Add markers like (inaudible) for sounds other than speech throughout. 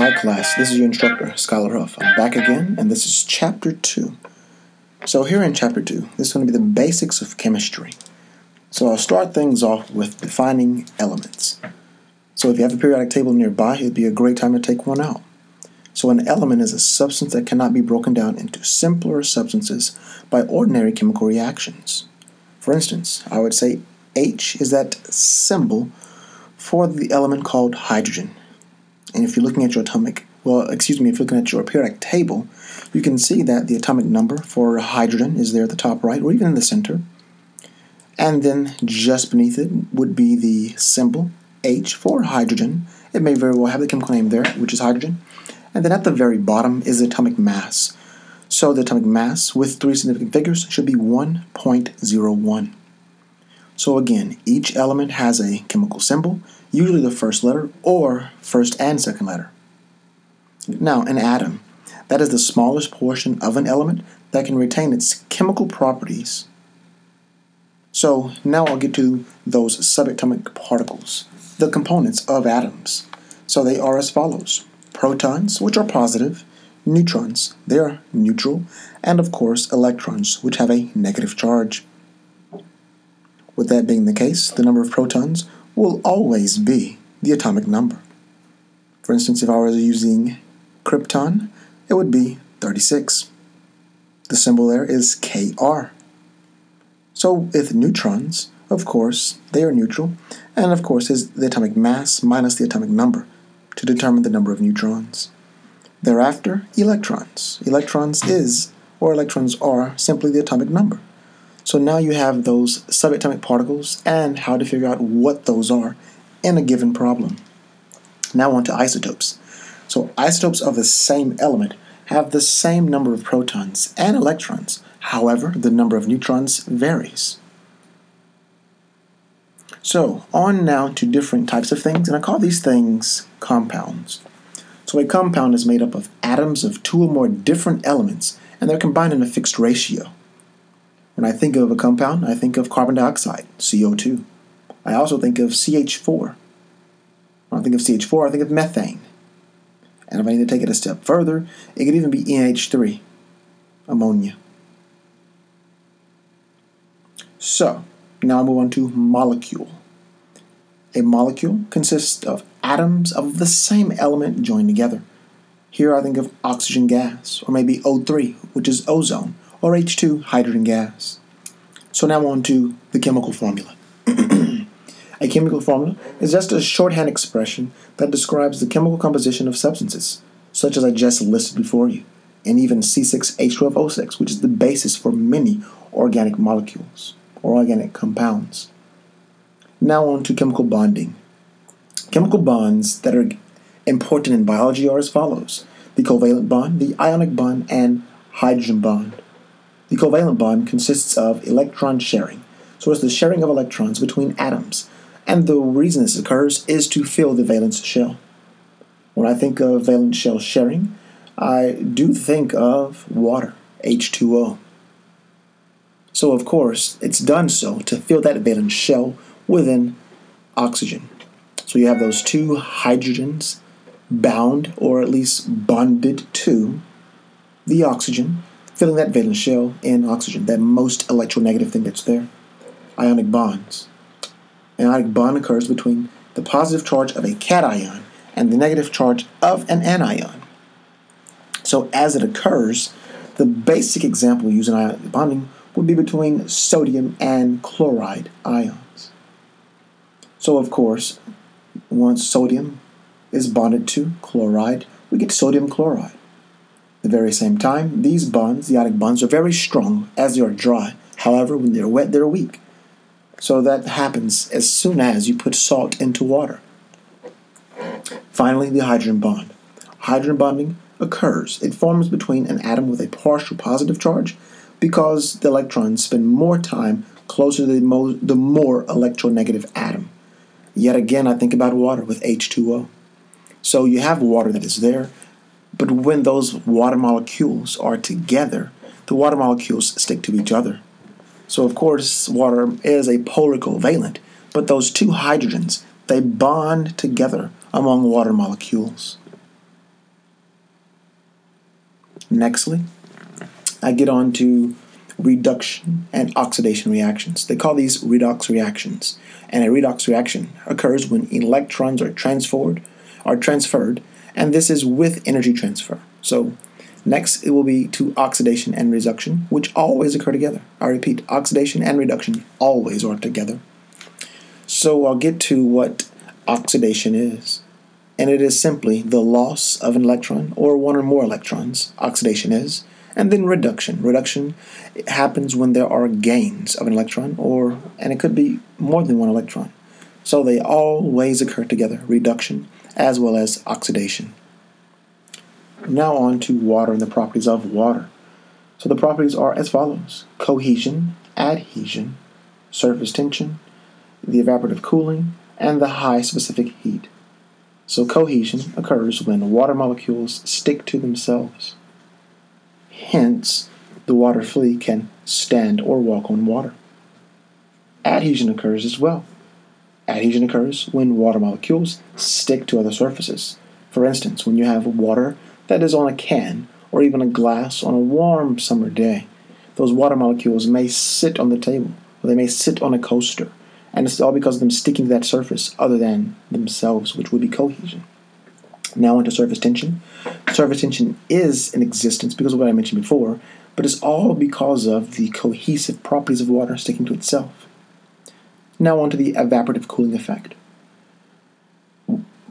Hi, class. This is your instructor, Skylar Huff. I'm back again, and this is Chapter 2. So, here in Chapter 2, this is going to be the basics of chemistry. So, I'll start things off with defining elements. So, if you have a periodic table nearby, it'd be a great time to take one out. So, an element is a substance that cannot be broken down into simpler substances by ordinary chemical reactions. For instance, I would say H is that symbol for the element called hydrogen. And if you're looking at your atomic, well, excuse me, if you're looking at your periodic table, you can see that the atomic number for hydrogen is there at the top right, or even in the center. And then just beneath it would be the symbol H for hydrogen. It may very well have the chemical name there, which is hydrogen. And then at the very bottom is the atomic mass. So the atomic mass with three significant figures should be 1.01. So again, each element has a chemical symbol, usually the first letter or first and second letter. Now, an atom, that is the smallest portion of an element that can retain its chemical properties. So now I'll get to those subatomic particles, the components of atoms. So they are as follows protons, which are positive, neutrons, they are neutral, and of course electrons, which have a negative charge. With that being the case, the number of protons will always be the atomic number. For instance, if I was using krypton, it would be 36. The symbol there is Kr. So with neutrons, of course, they are neutral, and of course is the atomic mass minus the atomic number to determine the number of neutrons. Thereafter, electrons. Electrons is, or electrons are, simply the atomic number. So now you have those subatomic particles and how to figure out what those are in a given problem. Now on to isotopes. So isotopes of the same element have the same number of protons and electrons. However, the number of neutrons varies. So, on now to different types of things, and I call these things compounds. So, a compound is made up of atoms of two or more different elements, and they're combined in a fixed ratio. When I think of a compound, I think of carbon dioxide, CO2. I also think of CH4. When I think of CH4, I think of methane. And if I need to take it a step further, it could even be NH3, ammonia. So, now I move on to molecule. A molecule consists of atoms of the same element joined together. Here I think of oxygen gas, or maybe O3, which is ozone, or H2 hydrogen gas. So now on to the chemical formula. (clears throat) a chemical formula is just a shorthand expression that describes the chemical composition of substances, such as I just listed before you, and even C6H12O6, which is the basis for many organic molecules or organic compounds. Now on to chemical bonding. Chemical bonds that are important in biology are as follows the covalent bond, the ionic bond, and hydrogen bond. The covalent bond consists of electron sharing, so it's the sharing of electrons between atoms, and the reason this occurs is to fill the valence shell. When I think of valence shell sharing, I do think of water, H2O. So, of course, it's done so to fill that valence shell within oxygen. So you have those two hydrogens bound, or at least bonded to, the oxygen, filling that valence shell in oxygen, that most electronegative thing that's there. Ionic bonds. An ionic bond occurs between the positive charge of a cation and the negative charge of an anion. So as it occurs, the basic example using ionic bonding would be between sodium and chloride ions. So of course, once sodium is bonded to chloride, we get sodium chloride the very same time, these bonds, the ionic bonds, are very strong as they are dry. However, when they're wet, they're weak. So that happens as soon as you put salt into water. Finally, the hydrogen bond. Hydrogen bonding occurs. It forms between an atom with a partial positive charge because the electrons spend more time closer to the, mo- the more electronegative atom. Yet again, I think about water with H2O. So you have water that is there, but when those water molecules are together, the water molecules stick to each other. So, of course, water is a polar covalent, but those two hydrogens, they bond together among water molecules. Nextly, I get on to reduction and oxidation reactions. They call these redox reactions. And a redox reaction occurs when electrons are transferred are transferred, and this is with energy transfer. So next it will be to oxidation and reduction, which always occur together. I repeat, oxidation and reduction always are together. So I'll get to what oxidation is. And it is simply the loss of an electron or one or more electrons, oxidation is, and then reduction. Reduction happens when there are gains of an electron, or and it could be more than one electron. So they always occur together, reduction as well as oxidation. Now on to water and the properties of water. So the properties are as follows: cohesion, adhesion, surface tension, the evaporative cooling, and the high specific heat. So cohesion occurs when water molecules stick to themselves. Hence, the water flea can stand or walk on water. Adhesion occurs as well. Adhesion occurs when water molecules stick to other surfaces. For instance, when you have water that is on a can or even a glass on a warm summer day, those water molecules may sit on the table or they may sit on a coaster, and it's all because of them sticking to that surface other than themselves, which would be cohesion. Now onto surface tension. Surface tension is in existence because of what I mentioned before, but it's all because of the cohesive properties of water sticking to itself. Now onto the evaporative cooling effect.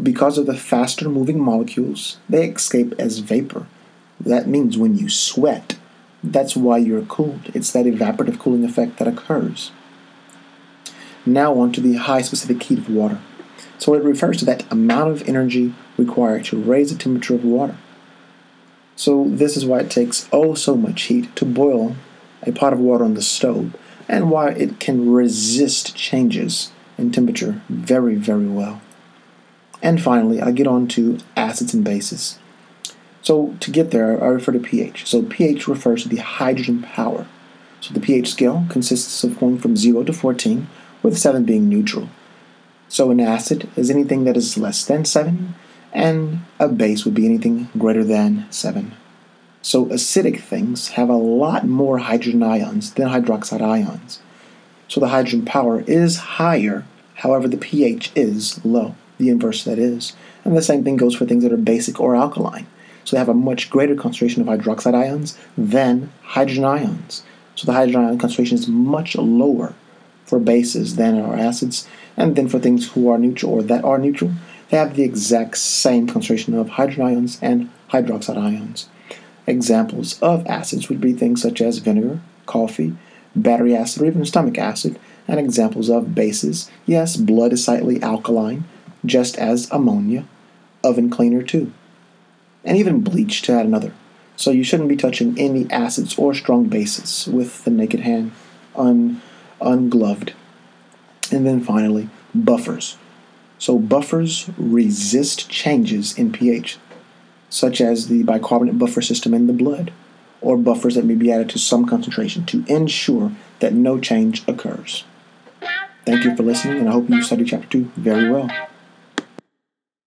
Because of the faster moving molecules, they escape as vapor. That means when you sweat, that's why you're cooled. It's that evaporative cooling effect that occurs. Now onto the high specific heat of water. So it refers to that amount of energy required to raise the temperature of water. So this is why it takes oh so much heat to boil a pot of water on the stove and why it can resist changes in temperature very, very well. And finally, I get on to acids and bases. So to get there, I refer to pH. So pH refers to the hydrogen power. So the pH scale consists of going from 0 to 14, with 7 being neutral. So an acid is anything that is less than 7, and a base would be anything greater than 7. So acidic things have a lot more hydrogen ions than hydroxide ions. So the hydrogen power is higher, however, the pH is low, the inverse that is. And the same thing goes for things that are basic or alkaline. So they have a much greater concentration of hydroxide ions than hydrogen ions. So the hydrogen ion concentration is much lower for bases than our acids. And then for things who are neutral or that are neutral, they have the exact same concentration of hydrogen ions and hydroxide ions. Examples of acids would be things such as vinegar, coffee, battery acid, or even stomach acid. And examples of bases, yes, blood is slightly alkaline, just as ammonia, oven cleaner too, and even bleach to add another. So you shouldn't be touching any acids or strong bases with the naked hand, un, ungloved. And then finally, buffers. So buffers resist changes in pH such as the bicarbonate buffer system in the blood, or buffers that may be added to some concentration to ensure that no change occurs. Thank you for listening, and I hope you study Chapter 2 very well.